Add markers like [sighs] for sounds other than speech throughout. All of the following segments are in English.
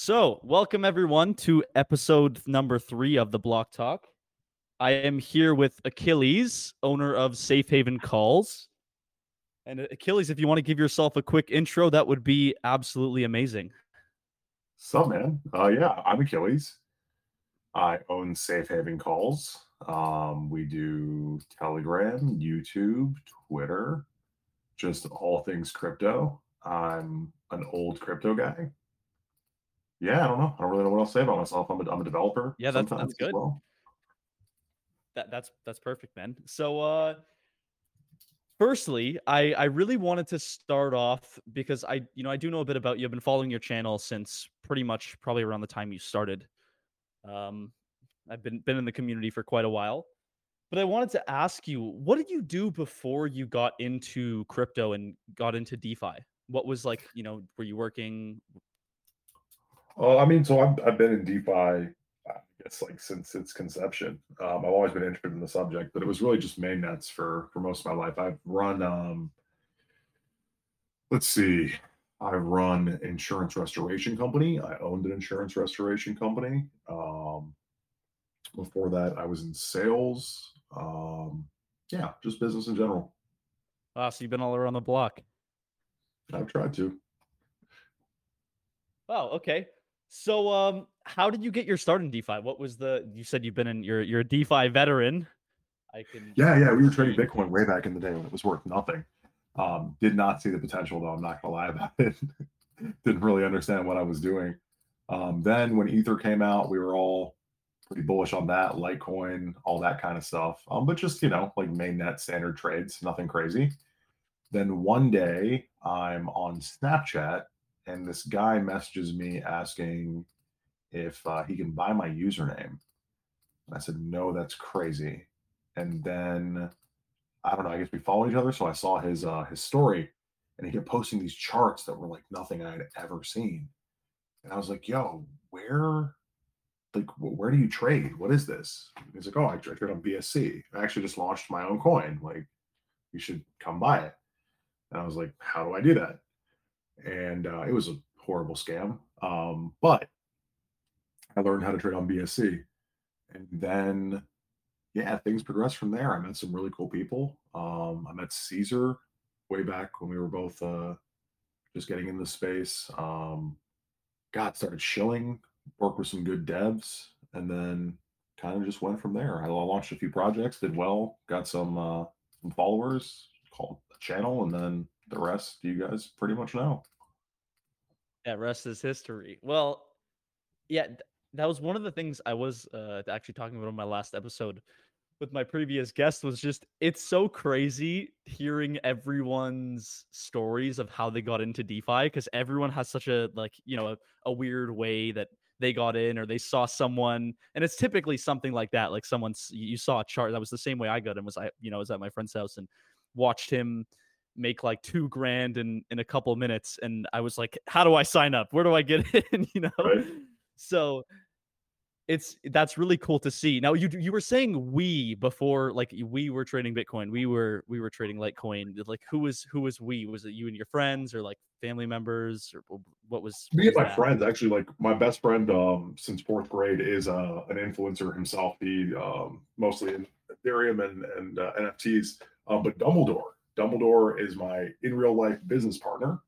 So, welcome everyone to episode number three of the Block Talk. I am here with Achilles, owner of Safe Haven Calls. And uh, Achilles, if you want to give yourself a quick intro, that would be absolutely amazing. So, man, uh, yeah, I'm Achilles. I own Safe Haven Calls. Um, we do Telegram, YouTube, Twitter, just all things crypto. I'm an old crypto guy. Yeah, I don't know. I don't really know what else to say about myself. I'm a, I'm a developer. Yeah, that's that's good. Well. That that's that's perfect, man. So, uh, firstly, I I really wanted to start off because I you know I do know a bit about you. I've been following your channel since pretty much probably around the time you started. Um, I've been been in the community for quite a while. But I wanted to ask you, what did you do before you got into crypto and got into DeFi? What was like, you know, were you working? Oh, I mean, so I've, I've been in DeFi, I guess, like since its conception. Um, I've always been interested in the subject, but it was really just mainnets for for most of my life. I've run, um, let's see, I run insurance restoration company. I owned an insurance restoration company. Um, before that, I was in sales. Um, yeah, just business in general. Wow, so you've been all around the block. I've tried to. Oh, okay. So, um, how did you get your start in DeFi? What was the? You said you've been in. You're you're a DeFi veteran. I can. Yeah, yeah. We were trading Bitcoin way back in the day when it was worth nothing. Um, did not see the potential though. I'm not gonna lie about it. [laughs] Didn't really understand what I was doing. Um, then when Ether came out, we were all pretty bullish on that, Litecoin, all that kind of stuff. Um, but just you know, like main net standard trades, nothing crazy. Then one day I'm on Snapchat and this guy messages me asking if uh, he can buy my username. And I said, no, that's crazy. And then I don't know, I guess we follow each other. So I saw his uh, his story and he kept posting these charts that were like nothing I had ever seen. And I was like, yo, where like where do you trade? What is this? And he's like, oh, I trade on BSC. I actually just launched my own coin. Like, you should come buy it. And I was like, how do I do that? And uh, it was a horrible scam. Um, but I learned how to trade on BSC. And then, yeah, things progressed from there. I met some really cool people. Um, I met Caesar way back when we were both uh, just getting in the space. Um, God, started shilling worked with some good devs, and then kind of just went from there. I launched a few projects, did well, got some uh, some followers, called a channel, and then the rest you guys pretty much know. Yeah, rest is history. Well, yeah, th- that was one of the things I was uh, actually talking about on my last episode with my previous guest was just it's so crazy hearing everyone's stories of how they got into DeFi because everyone has such a like you know a, a weird way that they got in or they saw someone and it's typically something like that like someone's you saw a chart that was the same way i got in was i you know was at my friend's house and watched him make like two grand in in a couple minutes and i was like how do i sign up where do i get [laughs] in you know right. so it's that's really cool to see. Now you you were saying we before, like we were trading Bitcoin, we were we were trading Litecoin. Like who was who was we? Was it you and your friends, or like family members, or what was? Me and my that? friends actually. Like my best friend um since fourth grade is uh an influencer himself. He um mostly in Ethereum and and uh, NFTs. Um, but Dumbledore, Dumbledore is my in real life business partner,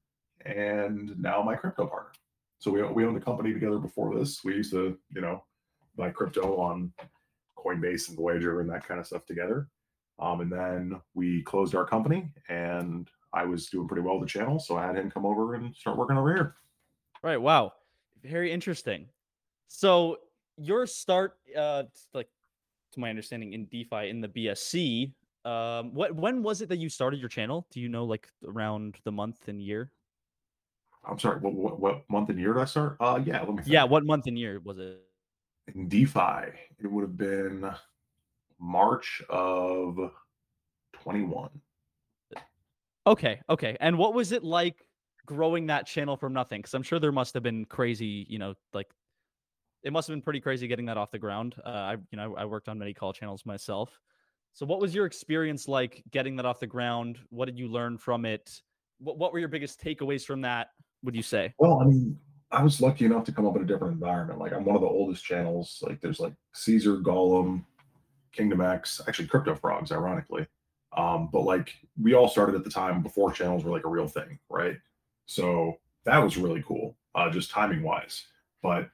and now my crypto partner. So we we owned a company together before this. We used to you know buy crypto on Coinbase and Voyager and that kind of stuff together. Um, and then we closed our company and I was doing pretty well with the channel. So I had him come over and start working over here. Right. Wow. Very interesting. So your start, uh, like to my understanding in DeFi in the BSC, um, what, when was it that you started your channel? Do you know like around the month and year? I'm sorry. What, what, what month and year did I start? Uh, yeah. Let me. Think. Yeah. What month and year was it? in DeFi, it would have been March of 21. Okay, okay. And what was it like growing that channel from nothing? Because I'm sure there must have been crazy, you know, like it must have been pretty crazy getting that off the ground. Uh, I, you know, I worked on many call channels myself. So, what was your experience like getting that off the ground? What did you learn from it? What What were your biggest takeaways from that? Would you say? Well, I mean, I was lucky enough to come up in a different environment. Like I'm one of the oldest channels. Like there's like Caesar, Gollum, Kingdom X, actually Crypto Frogs, ironically. Um, but like we all started at the time before channels were like a real thing, right? So that was really cool, uh, just timing wise. But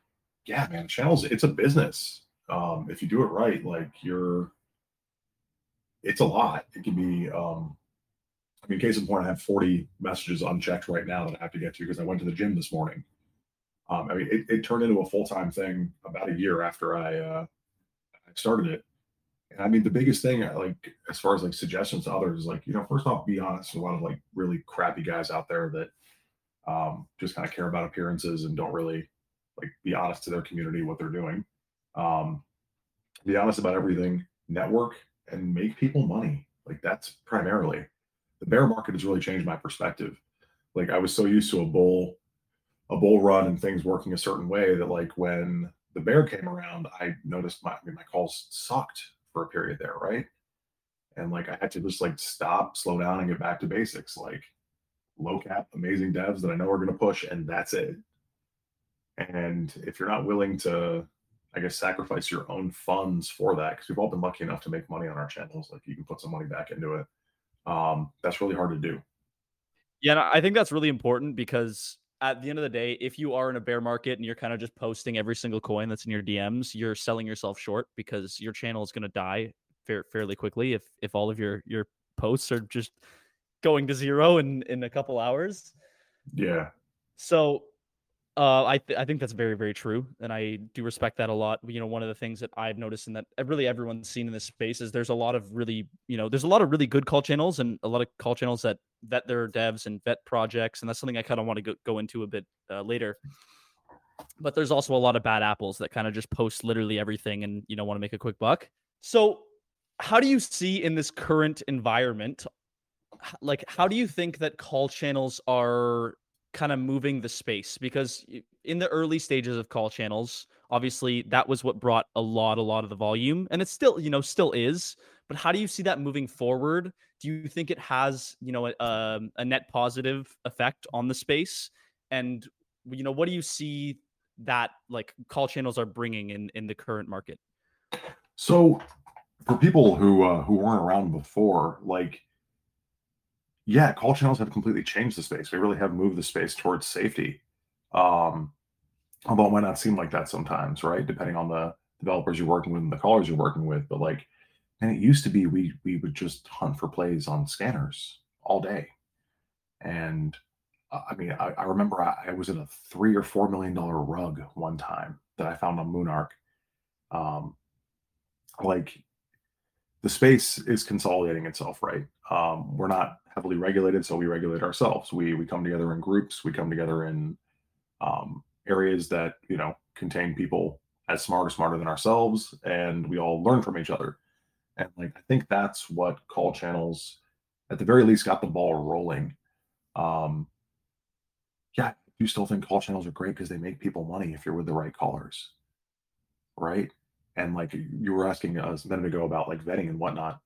yeah, man, channels, it's a business. Um, if you do it right, like you're, it's a lot. It can be, um, I mean, case in point, I have 40 messages unchecked right now that I have to get to because I went to the gym this morning. Um, I mean, it, it turned into a full time thing about a year after I, uh, started it. And I mean, the biggest thing, uh, like as far as like suggestions to others, is like you know, first off, be honest. A lot of like really crappy guys out there that um, just kind of care about appearances and don't really like be honest to their community what they're doing. Um, be honest about everything, network, and make people money. Like that's primarily the bear market has really changed my perspective. Like I was so used to a bull, a bull run and things working a certain way that like when the bear came around, I noticed my I mean, my calls sucked for a period there, right? And like I had to just like stop, slow down, and get back to basics. Like low cap, amazing devs that I know are going to push, and that's it. And if you're not willing to, I guess, sacrifice your own funds for that, because we've all been lucky enough to make money on our channels, like you can put some money back into it. Um, that's really hard to do. Yeah, I think that's really important because at the end of the day, if you are in a bear market and you're kind of just posting every single coin that's in your DMs, you're selling yourself short because your channel is going to die fa- fairly quickly if if all of your your posts are just going to zero in in a couple hours. Yeah. So uh, I th- I think that's very very true, and I do respect that a lot. You know, one of the things that I've noticed and that really everyone's seen in this space is there's a lot of really you know there's a lot of really good call channels and a lot of call channels that vet their devs and vet projects, and that's something I kind of want to go, go into a bit uh, later. But there's also a lot of bad apples that kind of just post literally everything and you know want to make a quick buck. So, how do you see in this current environment like how do you think that call channels are kind of moving the space because in the early stages of call channels obviously that was what brought a lot a lot of the volume and it still you know still is but how do you see that moving forward? Do you think it has you know a, um, a net positive effect on the space? And you know what do you see that like call channels are bringing in in the current market? So for people who uh, who weren't around before like yeah, call channels have completely changed the space. We really have moved the space towards safety. Um, although it might not seem like that sometimes, right? Depending on the developers you're working with and the callers you're working with. But like, and it used to be we we would just hunt for plays on scanners all day. And uh, I mean, I, I remember I, I, was in a three or four million dollar rug one time that I found on Moonarch. Um, like the space is consolidating itself, right? Um, we're not heavily regulated, so we regulate ourselves. We we come together in groups. We come together in um, areas that you know contain people as smart or smarter than ourselves, and we all learn from each other. And like I think that's what call channels, at the very least, got the ball rolling. Um, yeah, you still think call channels are great because they make people money if you're with the right callers, right? And like you were asking us a minute ago about like vetting and whatnot.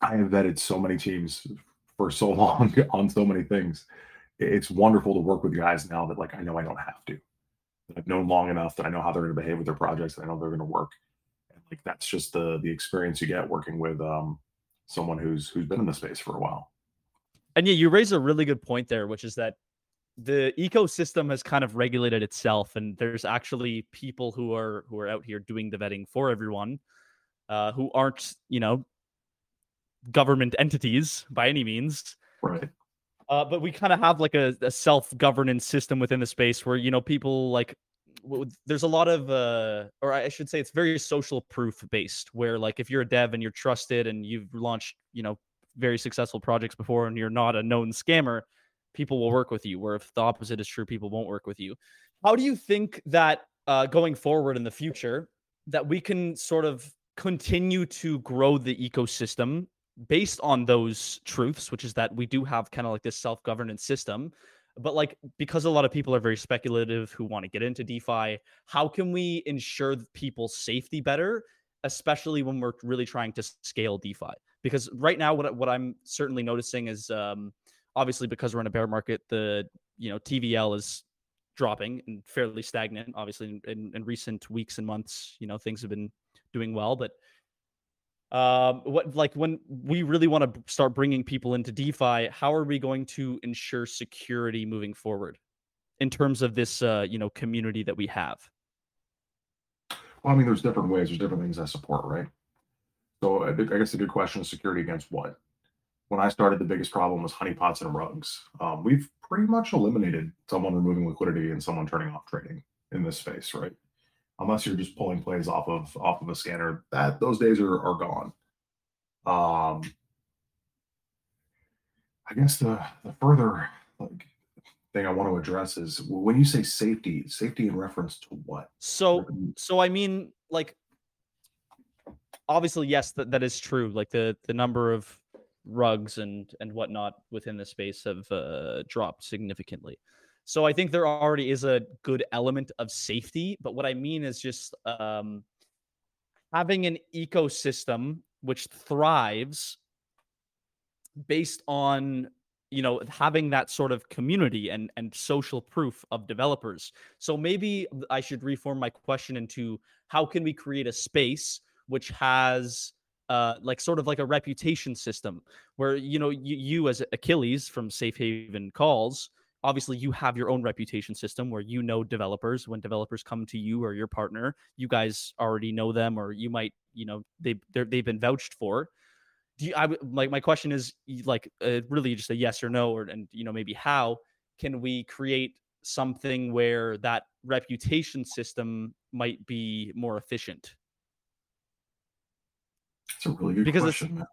I have vetted so many teams for so [laughs] long on so many things. It's wonderful to work with guys now that like I know I don't have to. I've known long enough that I know how they're going to behave with their projects. I know they're going to work. And like that's just the the experience you get working with um someone who's who's been in the space for a while. And yeah, you raise a really good point there, which is that the ecosystem has kind of regulated itself and there's actually people who are who are out here doing the vetting for everyone uh, who aren't you know government entities by any means. Right. Uh, but we kind of have like a, a self governance system within the space where you know people like there's a lot of uh or I should say it's very social proof based where like if you're a dev and you're trusted and you've launched you know very successful projects before and you're not a known scammer people will work with you where if the opposite is true people won't work with you how do you think that uh, going forward in the future that we can sort of continue to grow the ecosystem based on those truths, which is that we do have kind of like this self governance system. But like because a lot of people are very speculative who want to get into DeFi, how can we ensure people's safety better, especially when we're really trying to scale DeFi? Because right now, what what I'm certainly noticing is um, obviously because we're in a bear market, the you know TVL is dropping and fairly stagnant. Obviously, in, in, in recent weeks and months, you know, things have been doing well, but um what like when we really want to start bringing people into defi how are we going to ensure security moving forward in terms of this uh you know community that we have well i mean there's different ways there's different things i support right so i, guess a good question is security against what when i started the biggest problem was honeypots and rugs um, we've pretty much eliminated someone removing liquidity and someone turning off trading in this space right unless you're just pulling plays off of off of a scanner. That those days are are gone. Um, I guess the the further like thing I want to address is when you say safety, safety in reference to what? So so I mean like obviously yes that, that is true. Like the the number of rugs and and whatnot within the space have uh, dropped significantly. So I think there already is a good element of safety. But what I mean is just um, having an ecosystem which thrives based on you know having that sort of community and and social proof of developers so maybe i should reform my question into how can we create a space which has uh like sort of like a reputation system where you know you, you as achilles from safe haven calls obviously you have your own reputation system where you know developers. When developers come to you or your partner you guys already know them or you might you know they they've been vouched for. Do you i like my question is like uh, really just a yes or no or and you know maybe how can we create something where that reputation system might be more efficient it's a really good because question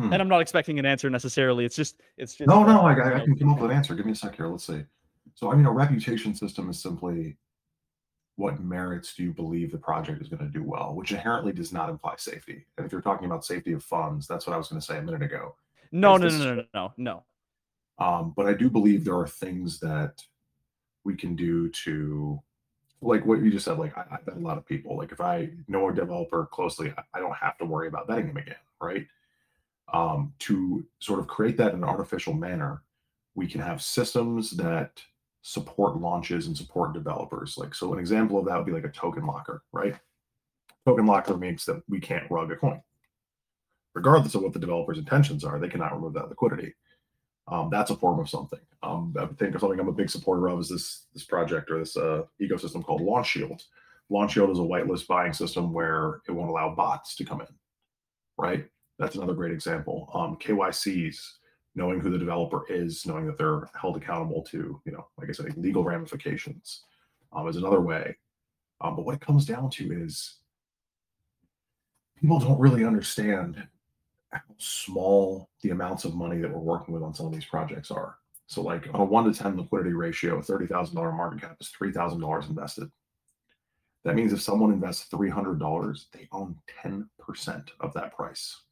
Hmm. And I'm not expecting an answer necessarily. It's just, it's just. No, no, I, I, I can come up with an answer. Give me a sec here. Let's see. So, I mean, a reputation system is simply what merits do you believe the project is going to do well, which inherently does not imply safety. And if you're talking about safety of funds, that's what I was going to say a minute ago. No, no, no, no, no, no, no. Um, but I do believe there are things that we can do to, like what you just said. Like I, I bet a lot of people. Like if I know a developer closely, I, I don't have to worry about vetting them again, right? um, to sort of create that in an artificial manner, we can have systems that support launches and support developers. Like, so an example of that would be like a token locker, right? Token locker means that we can't rug a coin. Regardless of what the developer's intentions are, they cannot remove that liquidity. Um, that's a form of something. Um, I think of something I'm a big supporter of is this this project or this uh, ecosystem called Launch Shield. Launch Shield is a whitelist buying system where it won't allow bots to come in, right? That's another great example. Um, KYCs, knowing who the developer is, knowing that they're held accountable to, you know, like I said, legal ramifications um, is another way. Um, but what it comes down to is people don't really understand how small the amounts of money that we're working with on some of these projects are. So, like on a one to 10 liquidity ratio, a $30,000 market cap is $3,000 invested. That means if someone invests $300, they own 10% of that price.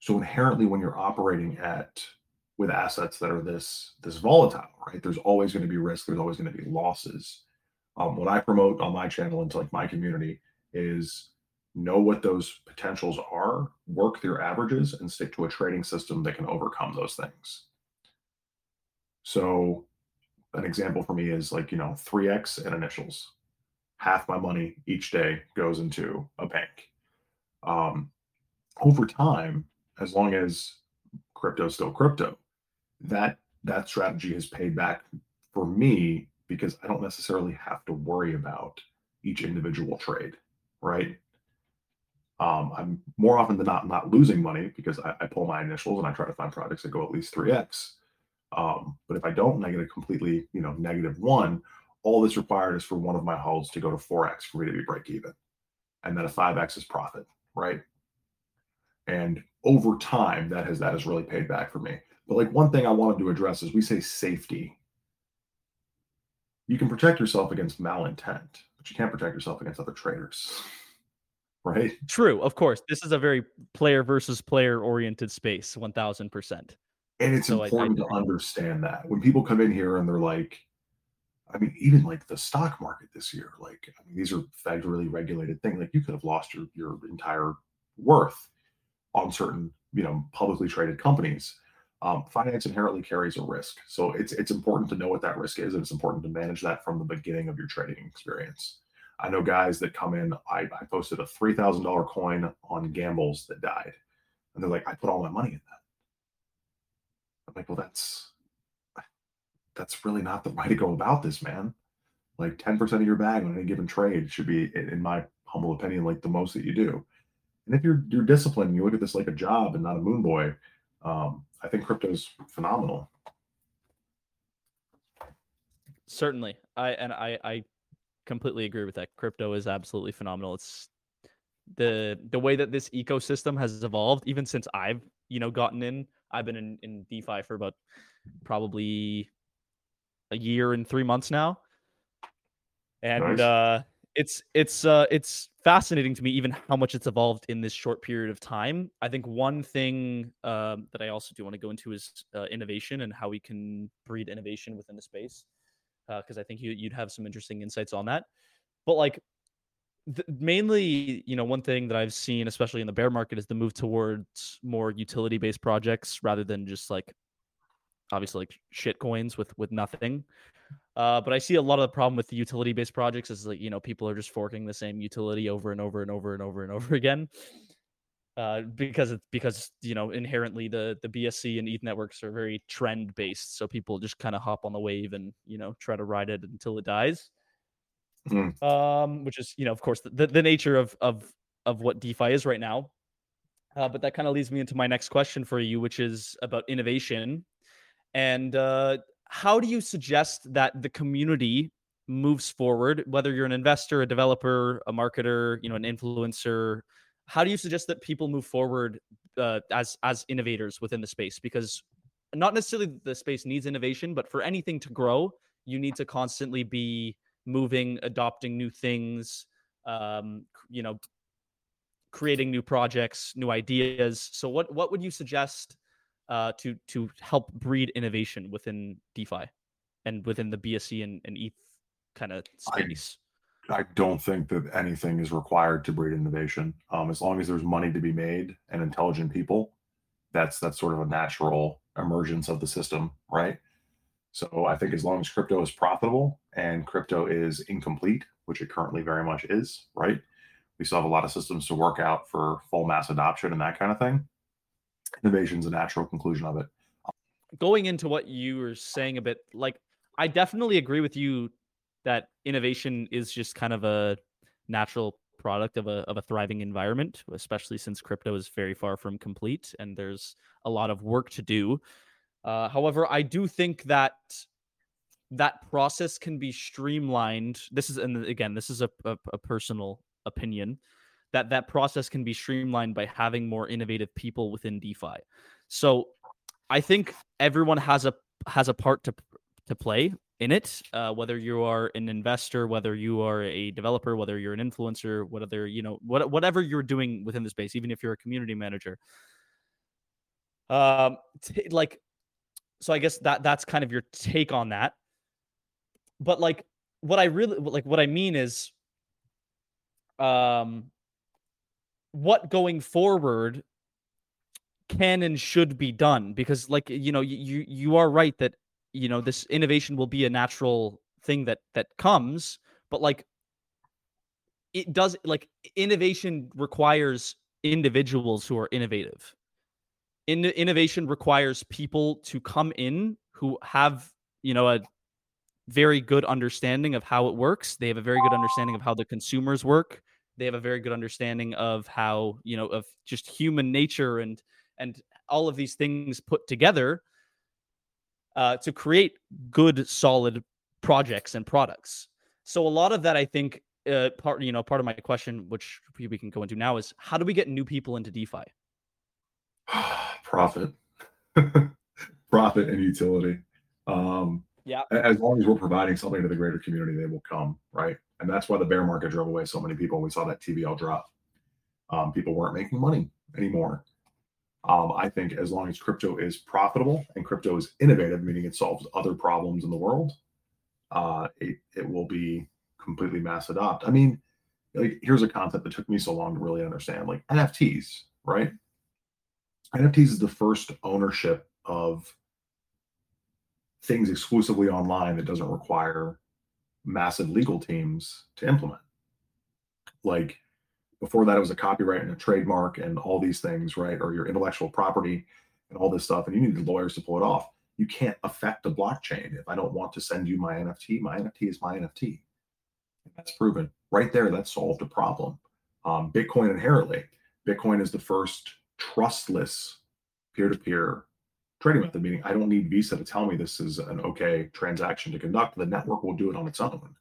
So inherently, when you're operating at with assets that are this this volatile, right? There's always going to be risk. There's always going to be losses. Um, what I promote on my channel and to like my community is know what those potentials are, work their averages, and stick to a trading system that can overcome those things. So, an example for me is like you know 3x and initials. Half my money each day goes into a bank. Um, over time, as long as crypto is still crypto, that that strategy has paid back for me because I don't necessarily have to worry about each individual trade, right? Um, I'm more often than not not losing money because I, I, pull my initials and I try to find projects that go at least 3x. Um, but if I don't and I get a completely, you know, negative one, all that's required is for one of my holds to go to 4x for me to be break even. And then a 5x is profit, right? And over time, that has that has really paid back for me. But like one thing I wanted to address is we say safety. You can protect yourself against malintent, but you can't protect yourself against other traders. Right? True, of course. This is a very player versus player oriented space, 1000%. And it's so important I, I, to understand that. When people come in here and they're like, I mean, even like the stock market this year, like I mean, these are federally regulated things. Like you could have lost your your entire worth on certain, you know, publicly traded companies. Um, finance inherently carries a risk, so it's it's important to know what that risk is, and it's important to manage that from the beginning of your trading experience. I know guys that come in. I, I posted a three thousand dollar coin on gambles that died, and they're like, "I put all my money in that." I'm like, "Well, that's that's really not the way to go about this, man. Like 10% of your bag on any given trade should be, in my humble opinion, like the most that you do. And if you're you're disciplined, you look at this like a job and not a moon boy. Um, I think crypto's phenomenal. Certainly, I and I I completely agree with that. Crypto is absolutely phenomenal. It's the the way that this ecosystem has evolved, even since I've you know gotten in. I've been in in DeFi for about probably a year and three months now, and nice. uh, it's it's uh, it's fascinating to me even how much it's evolved in this short period of time. I think one thing um, that I also do want to go into is uh, innovation and how we can breed innovation within the space, because uh, I think you, you'd have some interesting insights on that. But like mainly, you know, one thing that I've seen, especially in the bear market, is the move towards more utility-based projects rather than just like obviously like shit coins with with nothing. Uh, but I see a lot of the problem with the utility based projects is like you know people are just forking the same utility over and over and over and over and over again. Uh, because it's because you know inherently the the BSC and ETH networks are very trend based, so people just kind of hop on the wave and you know try to ride it until it dies. Mm. Um, which is you know of course the, the nature of of of what DeFi is right now. Uh, but that kind of leads me into my next question for you, which is about innovation and uh, how do you suggest that the community moves forward, whether you're an investor, a developer, a marketer, you know, an influencer? How do you suggest that people move forward uh, as as innovators within the space? Because not necessarily the space needs innovation, but for anything to grow, you need to constantly be moving, adopting new things, um, you know, creating new projects, new ideas. So, what what would you suggest uh, to to help breed innovation within DeFi and within the BSC and, and ETH kind of space? I, don't think that anything is required to breed innovation. Um, as long as there's money to be made and intelligent people, that's that's sort of a natural emergence of the system, right? So I think as long as crypto is profitable and crypto is incomplete, which it currently very much is, right? We still have a lot of systems to work out for full mass adoption and that kind of thing innovation is a natural conclusion of it. Going into what you were saying a bit, like I definitely agree with you that innovation is just kind of a natural product of a of a thriving environment, especially since crypto is very far from complete and there's a lot of work to do. Uh, however, I do think that that process can be streamlined. This is, and again, this is a, a, a personal opinion that that process can be streamlined by having more innovative people within DeFi. So I think everyone has a has a part to to play in it. Uh, whether you are an investor, whether you are a developer, whether you're an influencer, whether you know what whatever you're doing within the space, even if you're a community manager. Um, t- like, so I guess that that's kind of your take on that. But like, what I really like, what I mean is, um, what going forward can and should be done because like you know you you are right that you know this innovation will be a natural thing that that comes but like it does like innovation requires individuals who are innovative. In innovation requires people to come in who have you know a very good understanding of how it works. They have a very good understanding of how the consumers work. They have a very good understanding of how you know of just human nature and and all of these things put together uh, to create good solid projects and products so a lot of that i think uh, part you know part of my question which we can go into now is how do we get new people into defi [sighs] profit [laughs] profit and utility um yeah as long as we're providing something to the greater community they will come right and that's why the bear market drove away so many people. We saw that TVL drop. Um, people weren't making money anymore. Um, I think as long as crypto is profitable and crypto is innovative, meaning it solves other problems in the world, uh, it, it will be completely mass adopt. I mean, like here's a concept that took me so long to really understand, like NFTs, right? NFTs is the first ownership of things exclusively online that doesn't require massive legal teams to implement. Like before that, it was a copyright and a trademark and all these things, right? Or your intellectual property and all this stuff. And you needed lawyers to pull it off. You can't affect a blockchain. If I don't want to send you my NFT, my NFT is my NFT. That's proven right there. That solved a problem. Um, Bitcoin inherently, Bitcoin is the first trustless peer to peer trading method, meaning I don't need Visa to tell me this is an okay transaction to conduct. The network will do it on its own.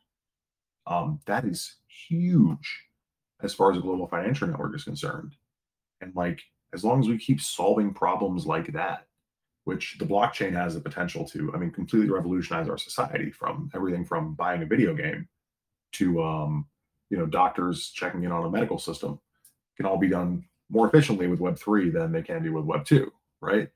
Um, that is huge as far as a global financial network is concerned. And like, as long as we keep solving problems like that, which the blockchain has the potential to, I mean, completely revolutionize our society from everything from buying a video game to, um, you know, doctors checking in on a medical system can all be done more efficiently with Web3 than they can do with Web2, right?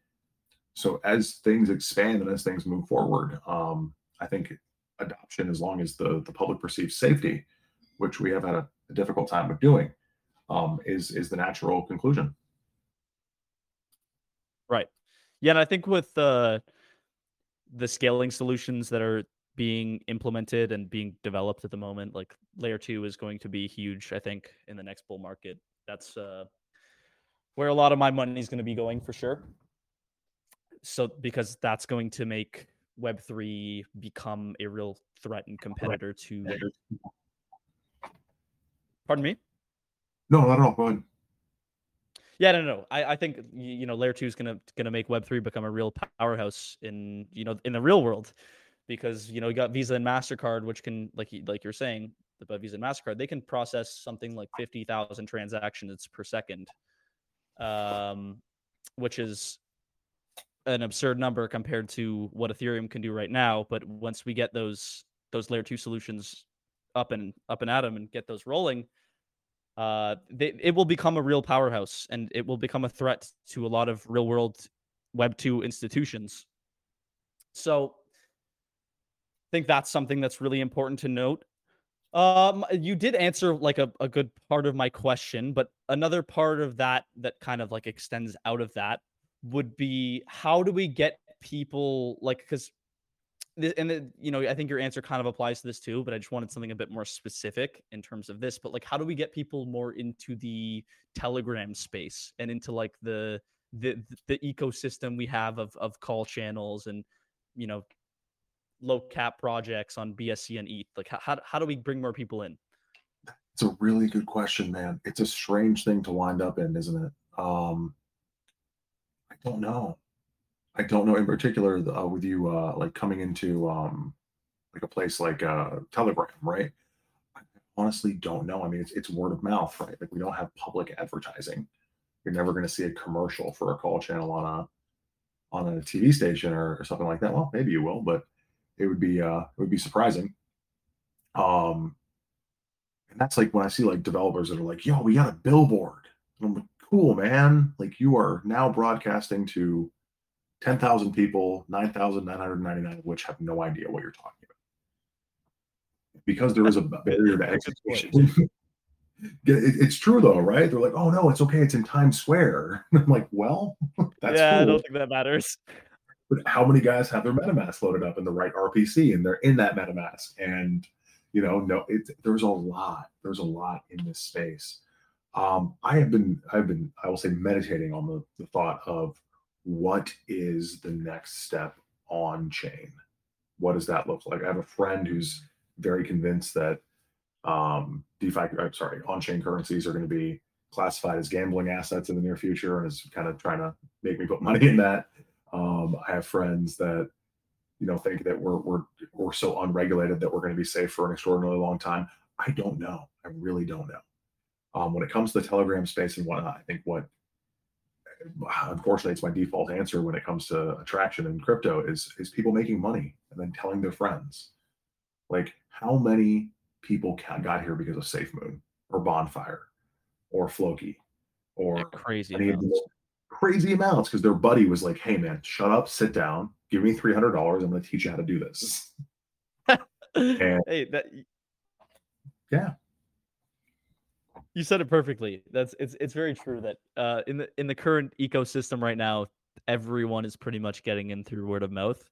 So as things expand and as things move forward, um, I think adoption, as long as the the public perceives safety, which we have had a, a difficult time of doing, um, is is the natural conclusion. Right. Yeah, and I think with uh, the scaling solutions that are being implemented and being developed at the moment, like layer two is going to be huge. I think in the next bull market, that's uh, where a lot of my money is going to be going for sure so because that's going to make web3 become a real threat and competitor to pardon me? No not at all. Go ahead. Yeah no no i, I think you know layer 2 is going to going to make web3 become a real powerhouse in you know in the real world because you know you got visa and mastercard which can like like you're saying the visa and mastercard they can process something like 50000 transactions per second um which is an absurd number compared to what Ethereum can do right now. But once we get those those layer two solutions up and up and at them and get those rolling, uh, they, it will become a real powerhouse and it will become a threat to a lot of real world Web two institutions. So I think that's something that's really important to note. Um, you did answer like a, a good part of my question, but another part of that that kind of like extends out of that would be how do we get people like because and you know i think your answer kind of applies to this too but i just wanted something a bit more specific in terms of this but like how do we get people more into the telegram space and into like the the the ecosystem we have of of call channels and you know low cap projects on bsc and eth like how, how do we bring more people in? It's a really good question man. It's a strange thing to wind up in isn't it? Um I don't know. I don't know in particular uh, with you uh, like coming into um, like a place like uh, Telegram, right? I honestly don't know. I mean, it's it's word of mouth, right? Like we don't have public advertising. You're never going to see a commercial for a call channel on a on a TV station or, or something like that. Well, maybe you will, but it would be uh, it would be surprising. Um, and that's like when I see like developers that are like, "Yo, we got a billboard." And I'm like, cool, man. Like you are now broadcasting to 10,000 people, 9,999 of which have no idea what you're talking about. Because there is a barrier to execution. [laughs] it's true though, right? They're like, oh no, it's okay. It's in Times Square. [laughs] I'm like, well, [laughs] that's yeah, cool. I don't think that matters. But how many guys have their MetaMask loaded up in the right RPC and they're in that MetaMask? And you know, no, it, there's a lot. There's a lot in this space um, I have been, I've been, I will say, meditating on the, the thought of what is the next step on chain. What does that look like? I have a friend who's very convinced that um, DeFi, I'm sorry, on-chain currencies are going to be classified as gambling assets in the near future, and is kind of trying to make me put money in that. Um, I have friends that you know think that we're we're we're so unregulated that we're going to be safe for an extraordinarily long time. I don't know. I really don't know. Um, when it comes to the Telegram space and whatnot, I think what unfortunately it's my default answer when it comes to attraction in crypto is is people making money and then telling their friends. Like how many people got here because of SafeMoon or Bonfire or Floki or yeah, crazy amounts. crazy amounts because their buddy was like, "Hey man, shut up, sit down, give me three hundred dollars. I'm going to teach you how to do this." [laughs] and, hey, that yeah, you said it perfectly. That's it's it's very true that uh, in the in the current ecosystem right now, everyone is pretty much getting in through word of mouth.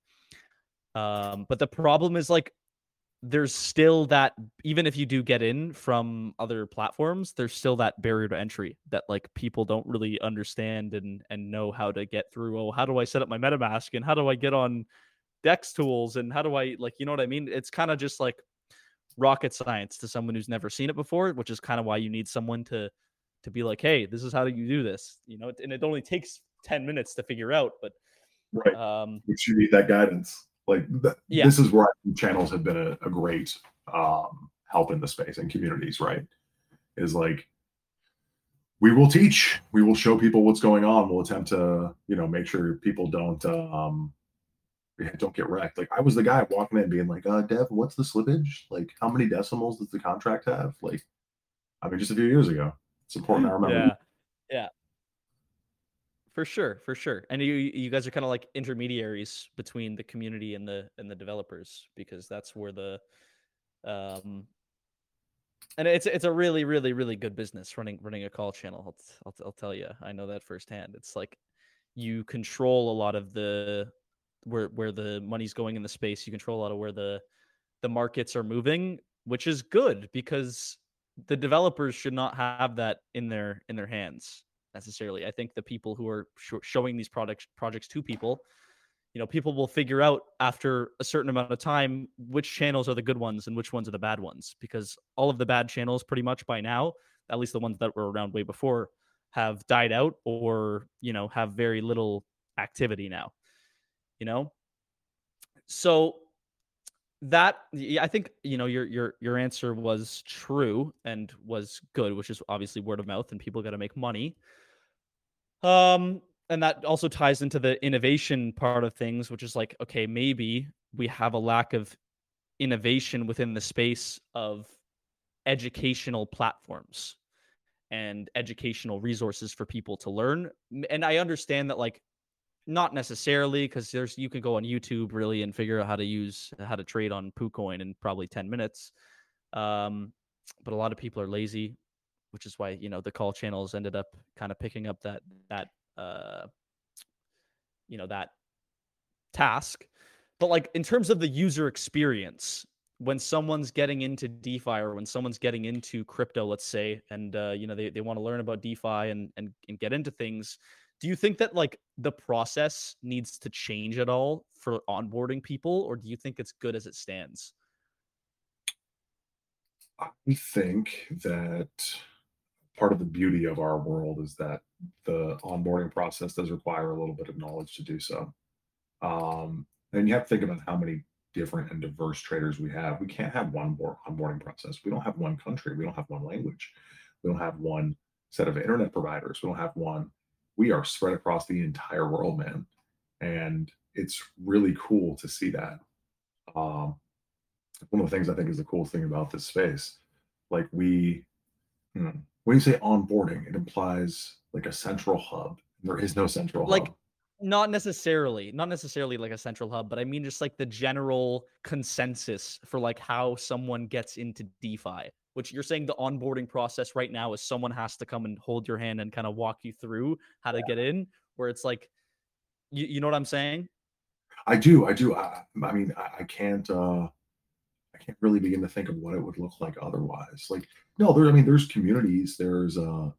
Um, but the problem is like there's still that even if you do get in from other platforms there's still that barrier to entry that like people don't really understand and and know how to get through oh how do i set up my metamask and how do i get on DEXTools and how do i like you know what i mean it's kind of just like rocket science to someone who's never seen it before which is kind of why you need someone to to be like hey this is how do you do this you know and it only takes 10 minutes to figure out but right um you need that guidance like th- Yeah. this is where I think channels have been a, a great um, help in the space and communities, right? Is like we will teach, we will show people what's going on. We'll attempt to, you know, make sure people don't um don't get wrecked. Like I was the guy walking in being like, uh Dev, what's the slippage? Like how many decimals does the contract have? Like I mean just a few years ago. It's important I remember. Yeah, yeah, for sure, for sure. And you you guys are kind of like intermediaries between the community and the and the developers because that's where the um and it's it's a really really really good business running running a call channel. I'll, I'll, I'll tell you, I know that firsthand. It's like you control a lot of the where where the money's going in the space. You control a lot of where the the markets are moving, which is good because the developers should not have that in their in their hands necessarily. I think the people who are sh- showing these products projects to people, you know, people will figure out after a certain amount of time which channels are the good ones and which ones are the bad ones because all of the bad channels pretty much by now, at least the ones that were around way before, have died out or, you know, have very little activity now. You know? So that I think you know your your your answer was true and was good, which is obviously word of mouth, and people got to make money. Um, and that also ties into the innovation part of things, which is like, okay, maybe we have a lack of innovation within the space of educational platforms and educational resources for people to learn. And I understand that, like, not necessarily because there's you can go on YouTube really and figure out how to use how to trade on PooCoin in probably 10 minutes. Um, but a lot of people are lazy, which is why you know the call channels ended up kind of picking up that that uh you know that task. But like in terms of the user experience, when someone's getting into DeFi or when someone's getting into crypto, let's say, and uh, you know they, they want to learn about DeFi and, and and get into things, do you think that like the process needs to change at all for onboarding people, or do you think it's good as it stands? I think that part of the beauty of our world is that the onboarding process does require a little bit of knowledge to do so. Um, and you have to think about how many different and diverse traders we have. We can't have one board onboarding process. We don't have one country. We don't have one language. We don't have one set of internet providers. We don't have one. We are spread across the entire world, man. And it's really cool to see that. Um, one of the things I think is the coolest thing about this space. Like we, hmm, when you say onboarding, it implies like a central hub. There is no central hub. Like, hub. Not necessarily, not necessarily like a central hub, but I mean just like the general consensus for like how someone gets into DeFi. Which you're saying the onboarding process right now is someone has to come and hold your hand and kind of walk you through how to get in. Where it's like, you, you know what I'm saying? I do, I do. I, I mean, I, I can't, uh, I can't really begin to think of what it would look like otherwise. Like, no, there. I mean, there's communities. There's, uh,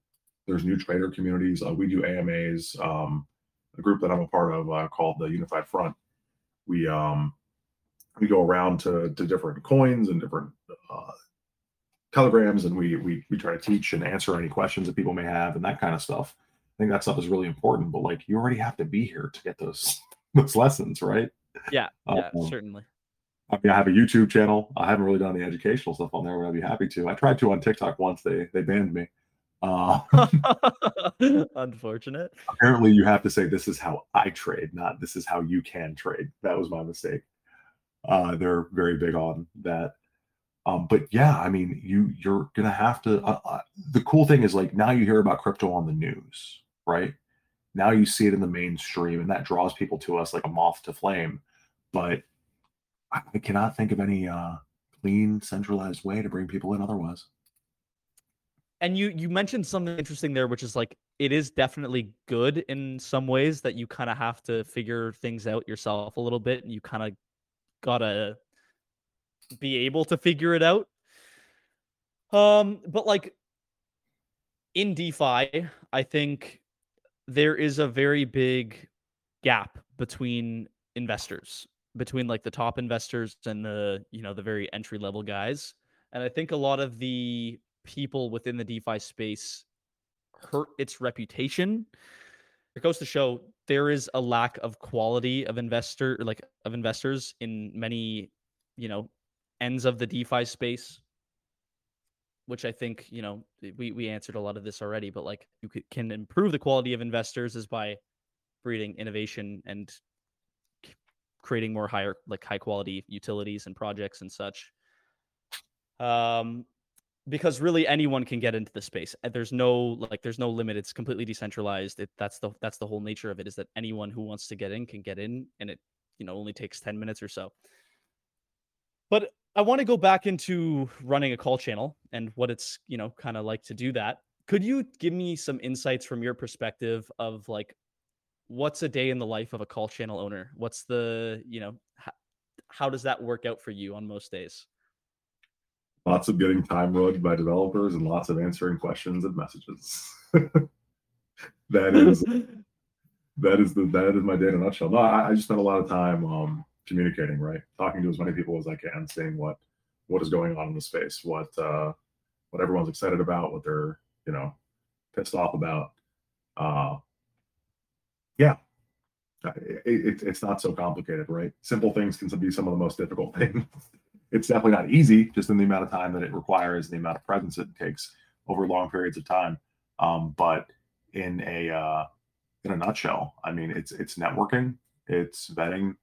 there's new trader communities. Uh, we do AMAs. Um, a group that I'm a part of uh, called the Unified Front. We um, we go around to to different coins and different uh, telegrams, and we we we try to teach and answer any questions that people may have and that kind of stuff. I think that stuff is really important. But like, you already have to be here to get those [laughs] those lessons, right? Yeah, yeah, Um, certainly. I mean, I have a YouTube channel. I haven't really done the educational stuff on there, but I'd be happy to. I tried to on TikTok once. They they banned me. Uh, [laughs] Unfortunate. apparently, you have to say this is how I trade, not this is how you can trade. That was my mistake. Uh, they're very big on that. Um, but yeah, I mean, you you're gonna have to. Uh, uh, the cool thing is like now you hear about crypto on the news, right? Now you see it in the mainstream, and that draws people to us like a moth to flame. But I, I cannot think of any uh, clean, centralized way to bring people in otherwise. And you you mentioned something interesting there, which is like it is definitely good in some ways that you kind of have to figure things out yourself a little bit and you kind of gotta be able to figure it out. Um but like in defi i think there is a very big gap between investors between like the top investors and the you know the very entry level guys. And i think a lot of the people within the defi space hurt its reputation. It goes to show there is a lack of quality of investor like of investors in many you know ends of the defi space which i think you know we we answered a lot of this already but like you could, can improve the quality of investors is by breeding innovation and creating more higher like high quality utilities and projects and such. Um because really anyone can get into the space. There's no like there's no limit. It's completely decentralized. It, that's the that's the whole nature of it is that anyone who wants to get in can get in and it you know only takes 10 minutes or so. But i want to go back into running a call channel and what it's you know kind of like to do that could you give me some insights from your perspective of like what's a day in the life of a call channel owner what's the you know how, how does that work out for you on most days lots of getting time rugged by developers and lots of answering questions and messages. [laughs] that is [laughs] that is the that is my day in a nutshell. No, I, I just spend a lot of time um, communicating, right? Talking to as many people as I can, seeing what what is going on in the space, what uh, what everyone's excited about, what they're you know pissed off about. Uh, yeah, it, it, it's not so complicated, right? Simple things can be some of the most difficult [laughs] things it's definitely not easy, just in the amount of time that it requires, the amount of presence it takes over long periods of time. Um, but in a uh, in a nutshell, I mean, it's it's networking, it's vetting,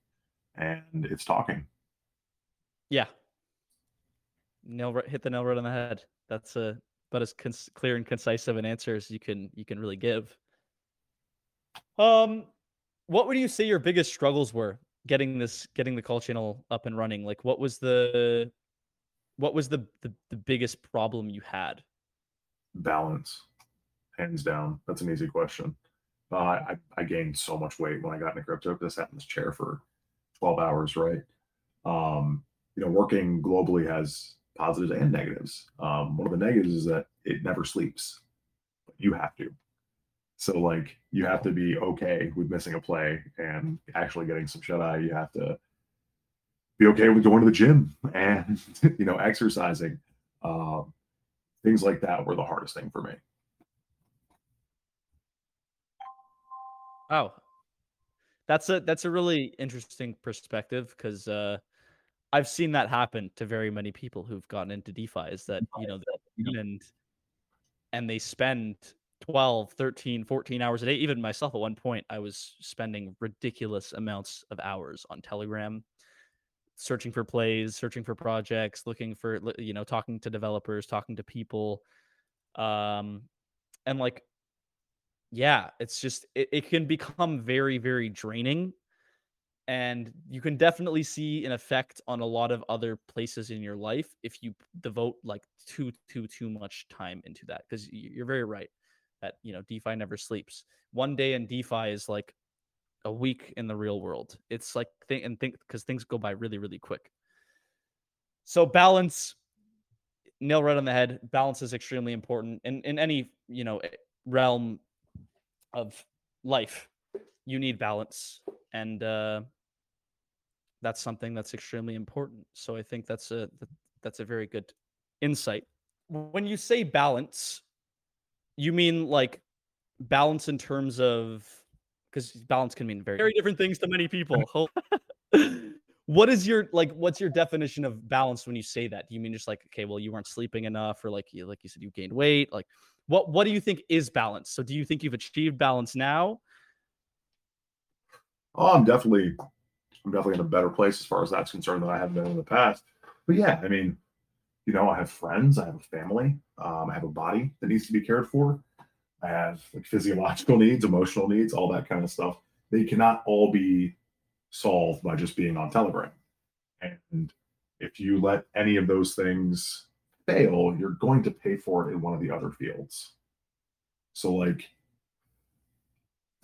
and it's talking. Yeah, nail hit the nail right on the head. That's a but as clear and concise of an answer as you can you can really give. Um, what would you say your biggest struggles were getting this getting the call channel up and running like what was the what was the the, the biggest problem you had balance hands down that's an easy question uh, I, I gained so much weight when i got into crypto because i sat in this chair for 12 hours right um you know working globally has positives and negatives um, one of the negatives is that it never sleeps you have to so like you have to be okay with missing a play and actually getting some shut eye. You have to be okay with going to the gym and [laughs] you know exercising. Um, things like that were the hardest thing for me. Oh, that's a that's a really interesting perspective because uh, I've seen that happen to very many people who've gotten into DeFi. Is that you know and and they spend 12 13 14 hours a day even myself at one point i was spending ridiculous amounts of hours on telegram searching for plays searching for projects looking for you know talking to developers talking to people um and like yeah it's just it, it can become very very draining and you can definitely see an effect on a lot of other places in your life if you devote like too too too much time into that because you're very right that you know DeFi never sleeps. One day in DeFi is like a week in the real world. It's like think and think because things go by really really quick. So balance, nail right on the head. Balance is extremely important in in any you know eh, realm of life. You need balance, and uh, that's something that's extremely important. So I think that's a that's a very good insight. When you say balance, you mean like balance in terms of because balance can mean very, very different things to many people. [laughs] what is your like what's your definition of balance when you say that? Do you mean just like okay, well you weren't sleeping enough or like you like you said you gained weight? Like what what do you think is balance? So do you think you've achieved balance now? Oh, I'm definitely I'm definitely in a better place as far as that's concerned than I have been in the past. But yeah, I mean, you know, I have friends, I have a family, um, I have a body that needs to be cared for. I have like physiological [laughs] needs, emotional needs, all that kind of stuff. They cannot all be solved by just being on Telegram. And if you let any of those things fail, you're going to pay for it in one of the other fields. So, like,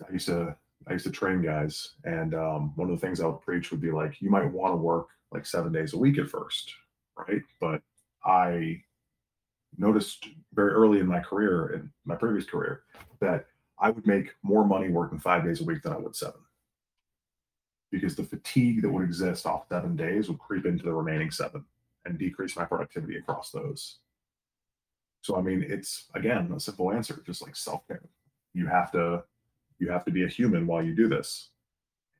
I used to I used to train guys, and um, one of the things I would preach would be like, you might want to work like seven days a week at first, right? But I noticed very early in my career, in my previous career, that I would make more money working five days a week than I would seven. Because the fatigue that would exist off seven days would creep into the remaining seven and decrease my productivity across those. So I mean, it's again a simple answer, just like self-care. You have to you have to be a human while you do this.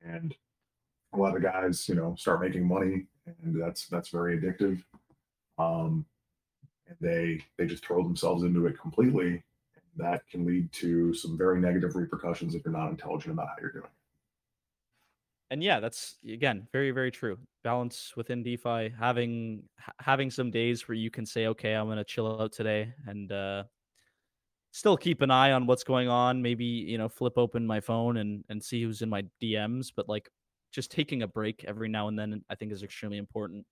And a lot of guys, you know, start making money and that's that's very addictive. Um and they they just throw themselves into it completely. That can lead to some very negative repercussions if you're not intelligent about how you're doing. And yeah, that's again very very true. Balance within DeFi, having having some days where you can say, okay, I'm gonna chill out today, and uh, still keep an eye on what's going on. Maybe you know, flip open my phone and and see who's in my DMs. But like, just taking a break every now and then, I think is extremely important.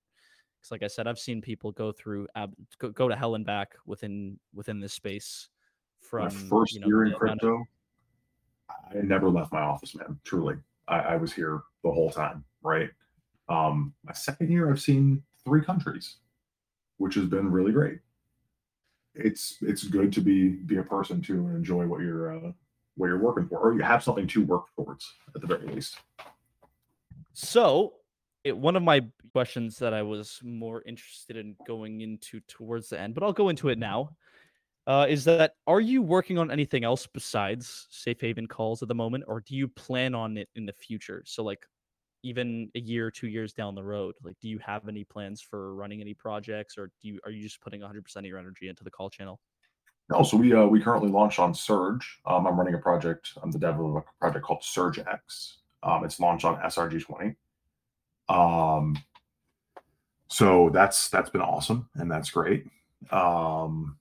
Because, like I said, I've seen people go through ab- go, go to hell and back within within this space. From my first you know, year in crypto, of... I never left my office, man. Truly, I, I was here the whole time. Right. Um, my second year, I've seen three countries, which has been really great it's it's good to be be a person to enjoy what you're uh, what you're working for, or you have something to work towards at the very least. So, it, one of my questions that I was more interested in going into towards the end, but I'll go into it now. Uh, is that are you working on anything else besides SafeHaven Calls at the moment, or do you plan on it in the future? So, like, even a year two years down the road like do you have any plans for running any projects or do you are you just putting 100% of your energy into the call channel? No so we uh, we currently launched on surge. Um, i'm running a project i'm the dev of a project called surge x. Um, it's launched on srg20 um, so that's that's been awesome and that's great. Um,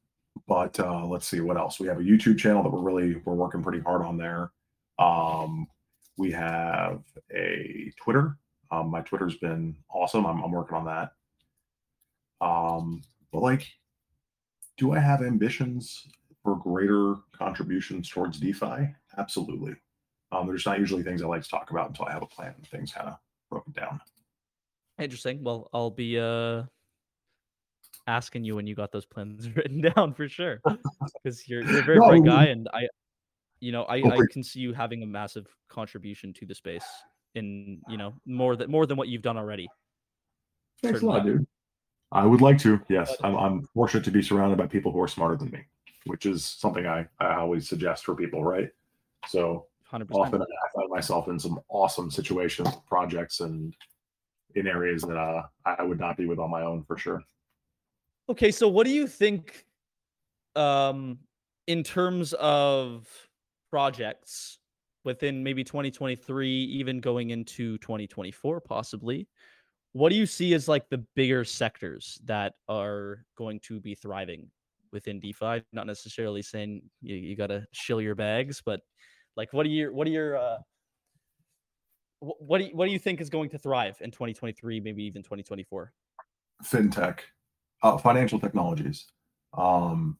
but uh, let's see what else we have a youtube channel that we're really we're working pretty hard on there um, we have a Twitter. Um, my Twitter's been awesome. I'm, I'm working on that. Um, but like, do I have ambitions for greater contributions towards DeFi? Absolutely. Um, there's not usually things I like to talk about until I have a plan and things kind of broken down. Interesting. Well, I'll be uh asking you when you got those plans [laughs] written down for sure, [laughs] because you're, you're a very no, bright guy, and I you know, I, I can see you having a massive contribution to the space in, you know, more than more than what you've done already. Thanks a lot, dude. I would like to. Yes, I'm, I'm fortunate to be surrounded by people who are smarter than me, which is something I, I always suggest for people, right? So 100%. often I find myself in some awesome situations, projects, and in areas that uh, I would not be with on my own for sure. Okay, so what do you think, um, in terms of projects within maybe 2023, even going into 2024, possibly. What do you see as like the bigger sectors that are going to be thriving within DeFi? Not necessarily saying you, you got to shill your bags, but like, what are your, what are your, uh, what do you, what do you think is going to thrive in 2023, maybe even 2024? Fintech, uh, financial technologies. Um,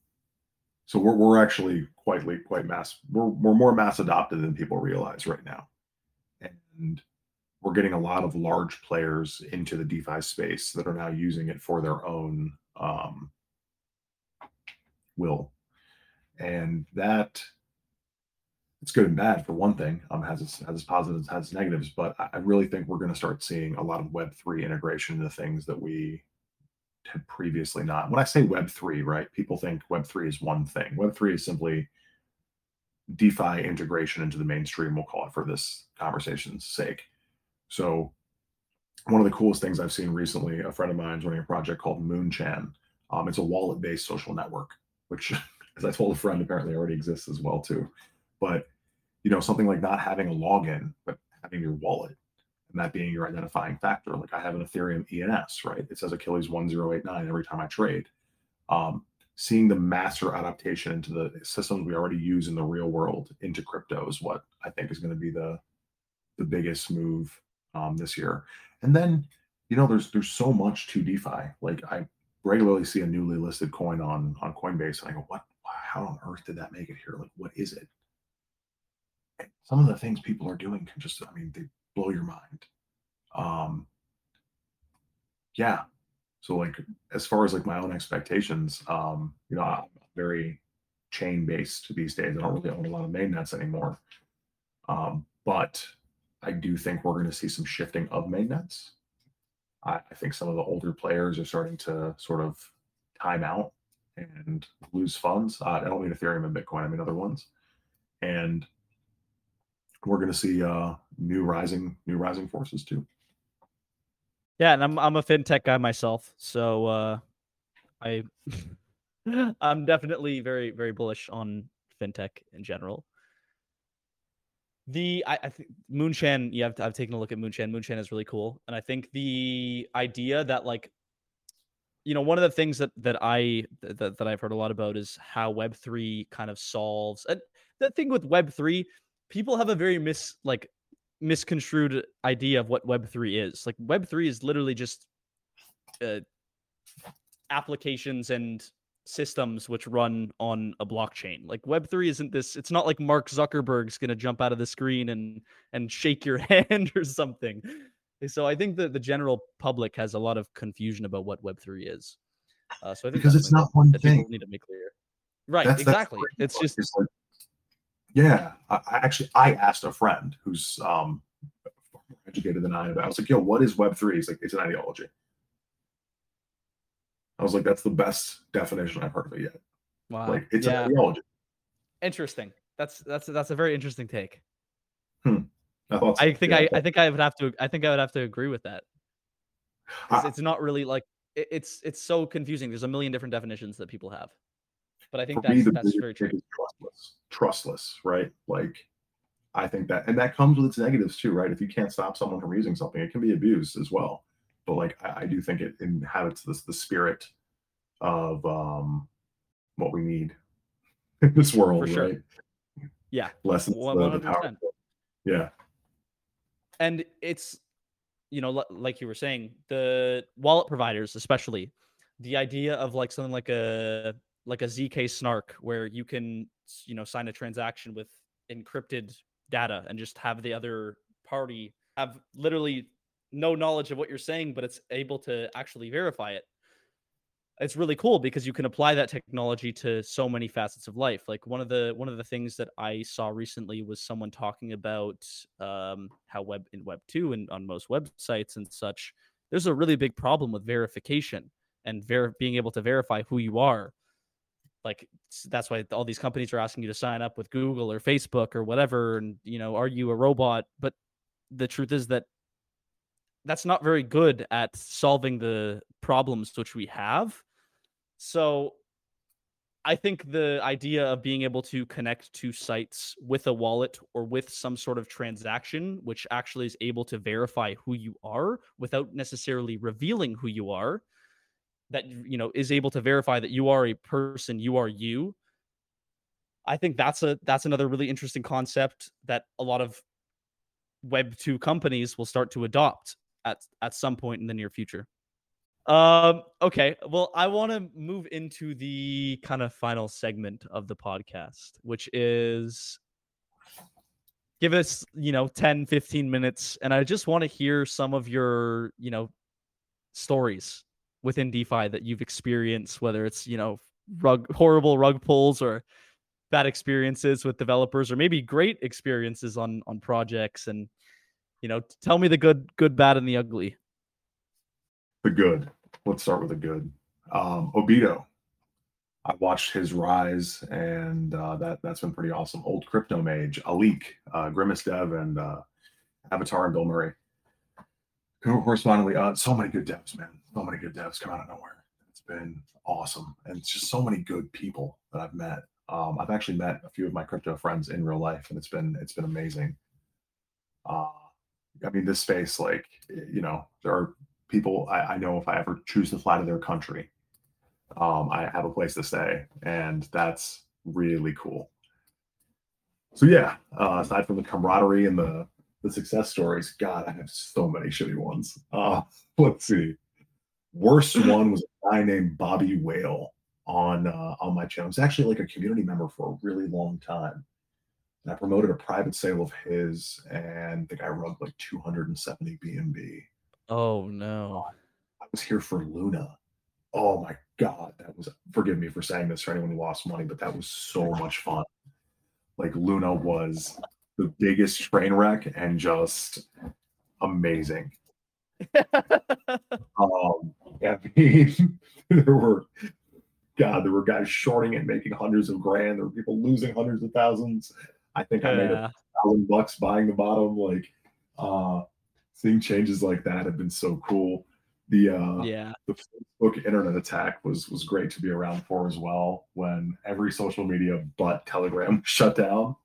so we're, we're actually quite late, quite mass we're, we're more mass adopted than people realize right now and we're getting a lot of large players into the defi space that are now using it for their own um, will and that it's good and bad for one thing um, has its, has its positives has its negatives but i really think we're going to start seeing a lot of web3 integration into things that we had previously not. When I say Web3, right, people think Web3 is one thing. Web3 is simply DeFi integration into the mainstream, we'll call it for this conversation's sake. So, one of the coolest things I've seen recently, a friend of mine is running a project called Moonchan. Um, it's a wallet based social network, which, [laughs] as I told a friend, apparently already exists as well too. But you know, something like not having a login, but having your wallet and that being your identifying factor. Like I have an Ethereum ENS, right? It says Achilles 1089 every time I trade. Um, seeing the master adaptation into the systems we already use in the real world into crypto is what I think is going to be the the biggest move um, this year. And then, you know, there's there's so much to DeFi. Like I regularly see a newly listed coin on on Coinbase, and I go, what? How on earth did that make it here? Like, what is it? some of the things people are doing can just, I mean, they blow your mind. Um, yeah. So like, as far as like my own expectations, um, you know, I'm very chain based these days. I don't really own a lot of main nets anymore. Um, but I do think we're going to see some shifting of main nets. I, I think some of the older players are starting to sort of time out and lose funds. Uh, I don't mean Ethereum and Bitcoin, I mean other ones. And we're going to see uh, new rising new rising forces too. Yeah, and I'm I'm a fintech guy myself, so uh, I [laughs] I'm definitely very very bullish on fintech in general. The I, I think Moonshan, yeah, I've, I've taken a look at Moonshan. Moonshan is really cool, and I think the idea that like, you know, one of the things that that I that, that I've heard a lot about is how Web three kind of solves. And the thing with Web three, people have a very mis like misconstrued idea of what Web three is. Like Web three is literally just uh, applications and systems which run on a blockchain. Like Web3 isn't this it's not like Mark Zuckerberg's going to jump out of the screen and and shake your [laughs] hand or something. So I think that the general public has a lot of confusion about what Web3 is. Uh, so I think because it's not one thing. Need to make clear. Right, that's, exactly. That's it's just yeah. I, I, actually I asked a friend who's um more educated than I am. I was like, "Yo, what is Web three? He's like, "It's an ideology." I was like, that's the best definition I've heard of it yet. Wow. Like it's yeah. an ideology. Interesting. That's that's that's a very interesting take. Hmm. I, so. I think yeah, I, I think I would have to I think I would have to agree with that. It's not really like it, it's it's so confusing. There's a million different definitions that people have. But I think that's me, that's very true. Trustless. Trustless, right? Like I think that and that comes with its negatives too, right? If you can't stop someone from using something, it can be abused as well but like I, I do think it inhabits this the spirit of um what we need [laughs] in this world, sure. right? Yeah, lessons the, the power. Yeah, and it's you know like you were saying the wallet providers especially the idea of like something like a like a zk snark where you can you know sign a transaction with encrypted data and just have the other party have literally no knowledge of what you're saying, but it's able to actually verify it. It's really cool because you can apply that technology to so many facets of life. Like one of the one of the things that I saw recently was someone talking about um, how web in Web two and on most websites and such, there's a really big problem with verification and ver- being able to verify who you are. Like that's why all these companies are asking you to sign up with Google or Facebook or whatever, and you know, are you a robot? But the truth is that that's not very good at solving the problems which we have. So I think the idea of being able to connect to sites with a wallet or with some sort of transaction, which actually is able to verify who you are without necessarily revealing who you are, that you know is able to verify that you are a person, you are you. I think that's a that's another really interesting concept that a lot of web 2 companies will start to adopt at at some point in the near future. Um, okay. Well, I want to move into the kind of final segment of the podcast, which is give us, you know, 10, 15 minutes. And I just want to hear some of your, you know, stories within DeFi that you've experienced, whether it's, you know, rug horrible rug pulls or bad experiences with developers or maybe great experiences on on projects and you know, tell me the good, good, bad, and the ugly. The good. Let's start with the good. Um, Obito. I watched his rise, and uh, that that's been pretty awesome. Old Crypto Mage, Alik, uh, Grimace Dev, and uh, Avatar and Bill Murray. Correspondingly, uh, so many good devs, man. So many good devs come out of nowhere. It's been awesome, and it's just so many good people that I've met. Um, I've actually met a few of my crypto friends in real life, and it's been it's been amazing. Uh, I mean, this space, like, you know, there are people I, I know if I ever choose to fly to their country, um, I have a place to stay, and that's really cool. So yeah, uh, aside from the camaraderie and the the success stories, God, I have so many shitty ones. Uh, [laughs] let's see. Worst [laughs] one was a guy named Bobby Whale on uh, on my channel. He's actually like a community member for a really long time. And I promoted a private sale of his, and the guy rugged like 270 BNB. Oh no! I was here for Luna. Oh my god, that was. Forgive me for saying this for anyone who lost money, but that was so much fun. Like Luna was the biggest train wreck and just amazing. [laughs] um, I mean, [laughs] there were God, there were guys shorting it, making hundreds of grand. There were people losing hundreds of thousands. I think I made a thousand bucks buying the bottom. Like, uh, seeing changes like that have been so cool. The uh, yeah, the Facebook internet attack was was great to be around for as well. When every social media but Telegram [laughs] shut down,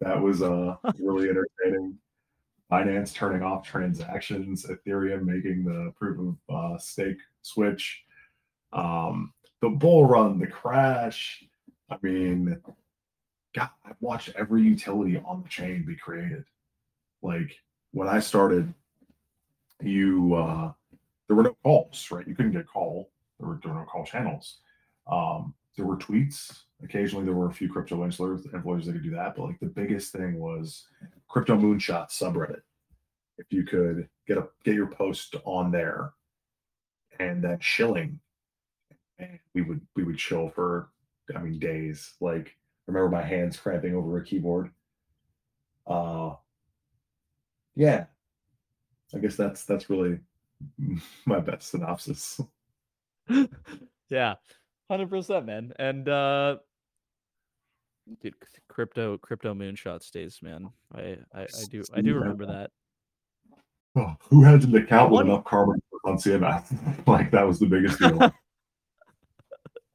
that was uh really entertaining. Binance turning off transactions, Ethereum making the proof of uh, stake switch. Um, the bull run, the crash. I mean, God, I've watched every utility on the chain be created. Like when I started, you uh there were no calls, right? You couldn't get call. There were, there were no call channels. Um, there were tweets. Occasionally there were a few crypto influencers, that could do that, but like the biggest thing was crypto moonshot subreddit. If you could get a get your post on there and then shilling we would we would chill for I mean days. Like remember my hands cramping over a keyboard. Uh yeah. I guess that's that's really [laughs] my best synopsis. [laughs] yeah. 100% man. And uh dude crypto crypto moonshot stays man. I I, I do I do remember that. Oh, who has an account with enough karma on CMS? like that was the biggest deal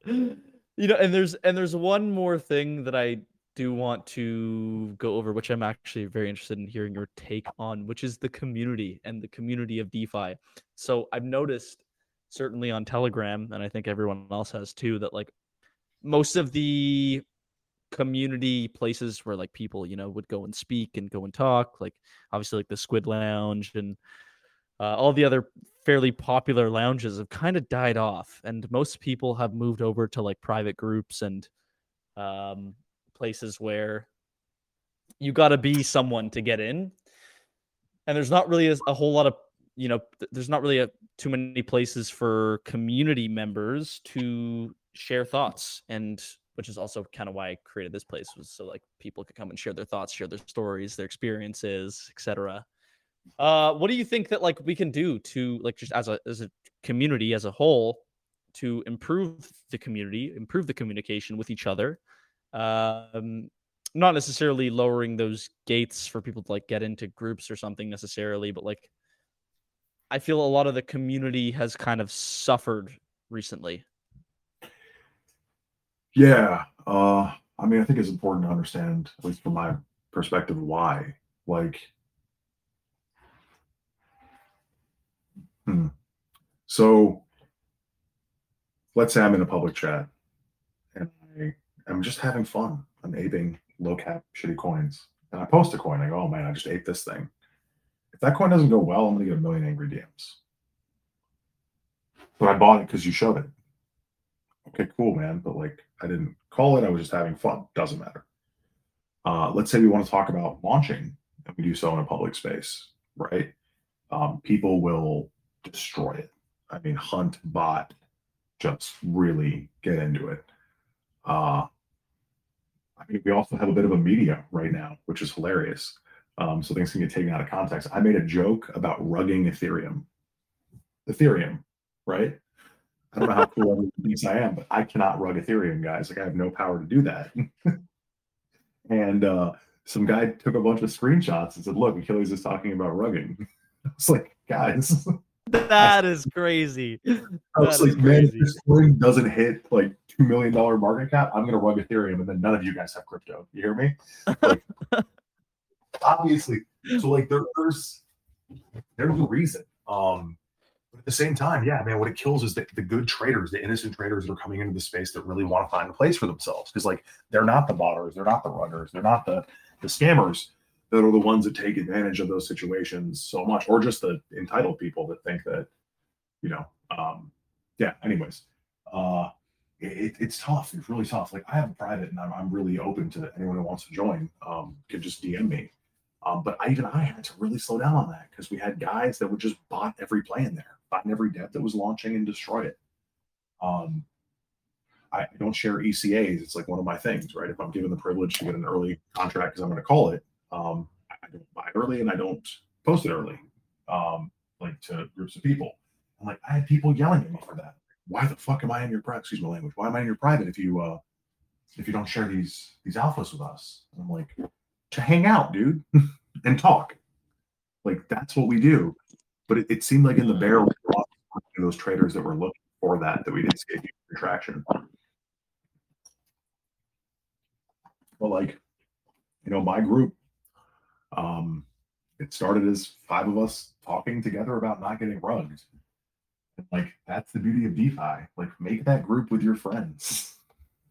[laughs] you know, and there's and there's one more thing that I do want to go over, which I'm actually very interested in hearing your take on, which is the community and the community of DeFi. So I've noticed certainly on Telegram, and I think everyone else has too, that like most of the community places where like people, you know, would go and speak and go and talk, like obviously like the Squid Lounge and uh, all the other fairly popular lounges have kind of died off, and most people have moved over to like private groups and um, places where you got to be someone to get in. And there's not really a, a whole lot of you know there's not really a, too many places for community members to share thoughts and which is also kind of why I created this place was so like people could come and share their thoughts, share their stories, their experiences, etc. Uh, what do you think that like we can do to like just as a as a community as a whole to improve the community, improve the communication with each other? Um, not necessarily lowering those gates for people to like get into groups or something necessarily, but like I feel a lot of the community has kind of suffered recently. Yeah. Uh I mean I think it's important to understand, at least from my perspective, why. Like Hmm. So let's say I'm in a public chat and I am just having fun. I'm aping low cap shitty coins. And I post a coin. I go, oh man, I just ate this thing. That coin doesn't go well, I'm gonna get a million angry DMs. But I bought it because you showed it. Okay, cool, man. But like I didn't call it, I was just having fun. Doesn't matter. Uh, let's say we want to talk about launching and we do so in a public space, right? Um, people will destroy it. I mean, Hunt bot just really get into it. Uh, I mean, we also have a bit of a media right now, which is hilarious. Um, so things can get taken out of context. I made a joke about rugging Ethereum. Ethereum, right? I don't know how cool everyone thinks I am, but I cannot rug Ethereum, guys. Like I have no power to do that. [laughs] and uh, some guy took a bunch of screenshots and said, "Look, Achilles is talking about rugging." [laughs] It's like, guys, that is crazy. I was like, man, if this coin doesn't hit like two million dollar market cap, I'm gonna rug Ethereum, and then none of you guys have crypto. You hear me? [laughs] Like, obviously, so like there, there's there's a reason. Um, but at the same time, yeah, man, what it kills is the, the good traders, the innocent traders that are coming into the space that really want to find a place for themselves. Because like they're not the botters, they're not the runners, they're not the the scammers that are the ones that take advantage of those situations so much, or just the entitled people that think that, you know, um, yeah. Anyways, uh, it, it, it's tough. It's really tough. Like I have a private, and I'm, I'm really open to anyone who wants to join. Um, can just DM me. Um, but I, even I had to really slow down on that because we had guys that would just bot every play in there, bot every debt that was launching and destroy it. Um, I don't share ECAs. It's like one of my things, right? If I'm given the privilege to get an early contract, because I'm going to call it, um, I don't buy early and I don't post it early, um, like to groups of people. I'm like, I had people yelling at me for that. Why the fuck am I in your private? Excuse my language. Why am I in your private if you uh, if you don't share these these alphas with us? And I'm like, to hang out, dude, [laughs] and talk. Like that's what we do. But it, it seemed like in the barrel, those traders that were looking for that that we didn't see a traction. But like, you know, my group, um, it started as five of us talking together about not getting rugged. like that's the beauty of DeFi. Like make that group with your friends.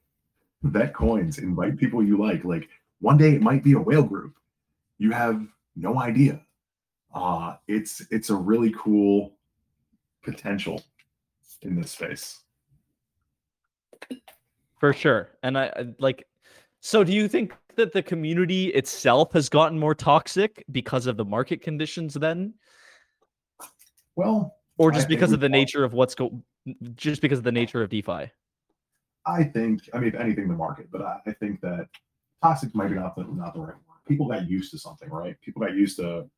[laughs] Bet coins, invite people you like. Like one day it might be a whale group. You have no idea. Uh it's it's a really cool potential in this space. For sure. And I, I like so do you think that the community itself has gotten more toxic because of the market conditions then? Well, or just because of the nature of what's go just because of the nature of DeFi? I think, I mean, if anything, the market, but I, I think that toxic might be not the, not the right word. People got used to something, right? People got used to,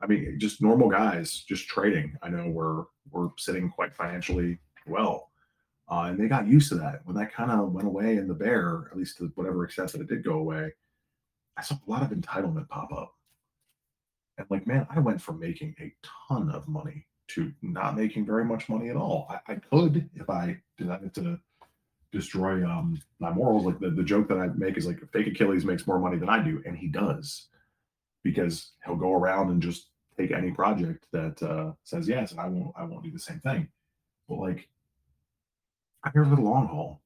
I mean, just normal guys just trading. I know we're we're sitting quite financially well. Uh, and they got used to that. When that kind of went away in the bear, at least to whatever extent that it did go away, I saw a lot of entitlement pop up. And like, man, I went from making a ton of money to not making very much money at all. I, I could if I decided to destroy um, my morals. Like the, the joke that I make is like fake Achilles makes more money than I do, and he does because he'll go around and just take any project that uh, says yes, and I won't I won't do the same thing. But like I'm here for the long haul.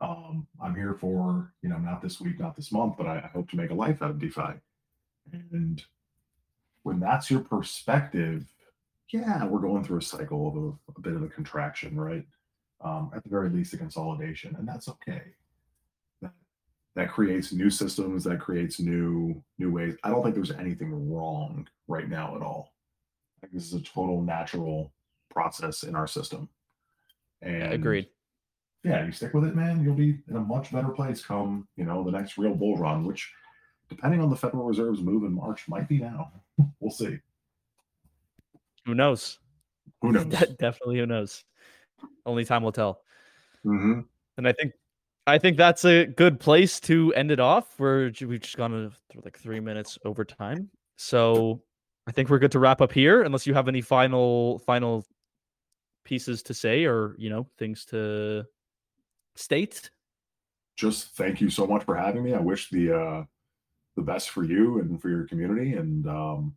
Um, I'm here for, you know, not this week, not this month, but I, I hope to make a life out of DeFi. And when that's your perspective, yeah, we're going through a cycle of a, a bit of a contraction, right? Um, at the very least, a consolidation, and that's okay. That, that creates new systems, that creates new new ways. I don't think there's anything wrong right now at all. I think this is a total natural process in our system. And agreed. Yeah, you stick with it, man. You'll be in a much better place come, you know, the next real bull run, which, depending on the Federal Reserve's move in March, might be now. [laughs] we'll see. Who knows? Who knows? [laughs] Definitely, who knows? Only time will tell. Mm-hmm. And I think, I think that's a good place to end it off. We're we've just gone like three minutes over time, so I think we're good to wrap up here. Unless you have any final final pieces to say or you know things to state just thank you so much for having me i wish the uh the best for you and for your community and um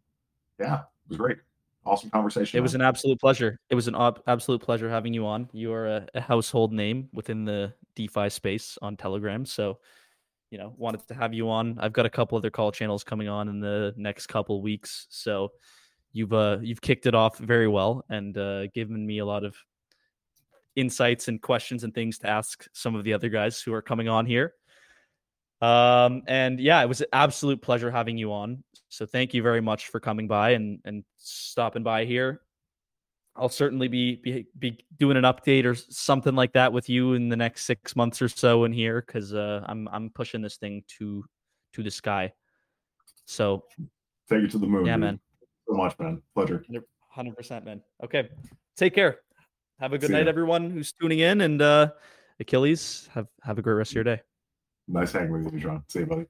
yeah it was great awesome conversation it was an absolute pleasure. It was an absolute pleasure having you on. You are a, a household name within the defi space on telegram so you know wanted to have you on. I've got a couple other call channels coming on in the next couple weeks so you've uh you've kicked it off very well and uh, given me a lot of insights and questions and things to ask some of the other guys who are coming on here. Um, and yeah, it was an absolute pleasure having you on. So thank you very much for coming by and and stopping by here. I'll certainly be be be doing an update or something like that with you in the next six months or so in here because uh, I'm I'm pushing this thing to to the sky. So take it to the moon. Yeah, dude. man so much, man. Pleasure. 100%, man. Okay. Take care. Have a good See night, everyone who's tuning in. And uh, Achilles, have, have a great rest of your day. Nice hanging with you, John. See you, buddy.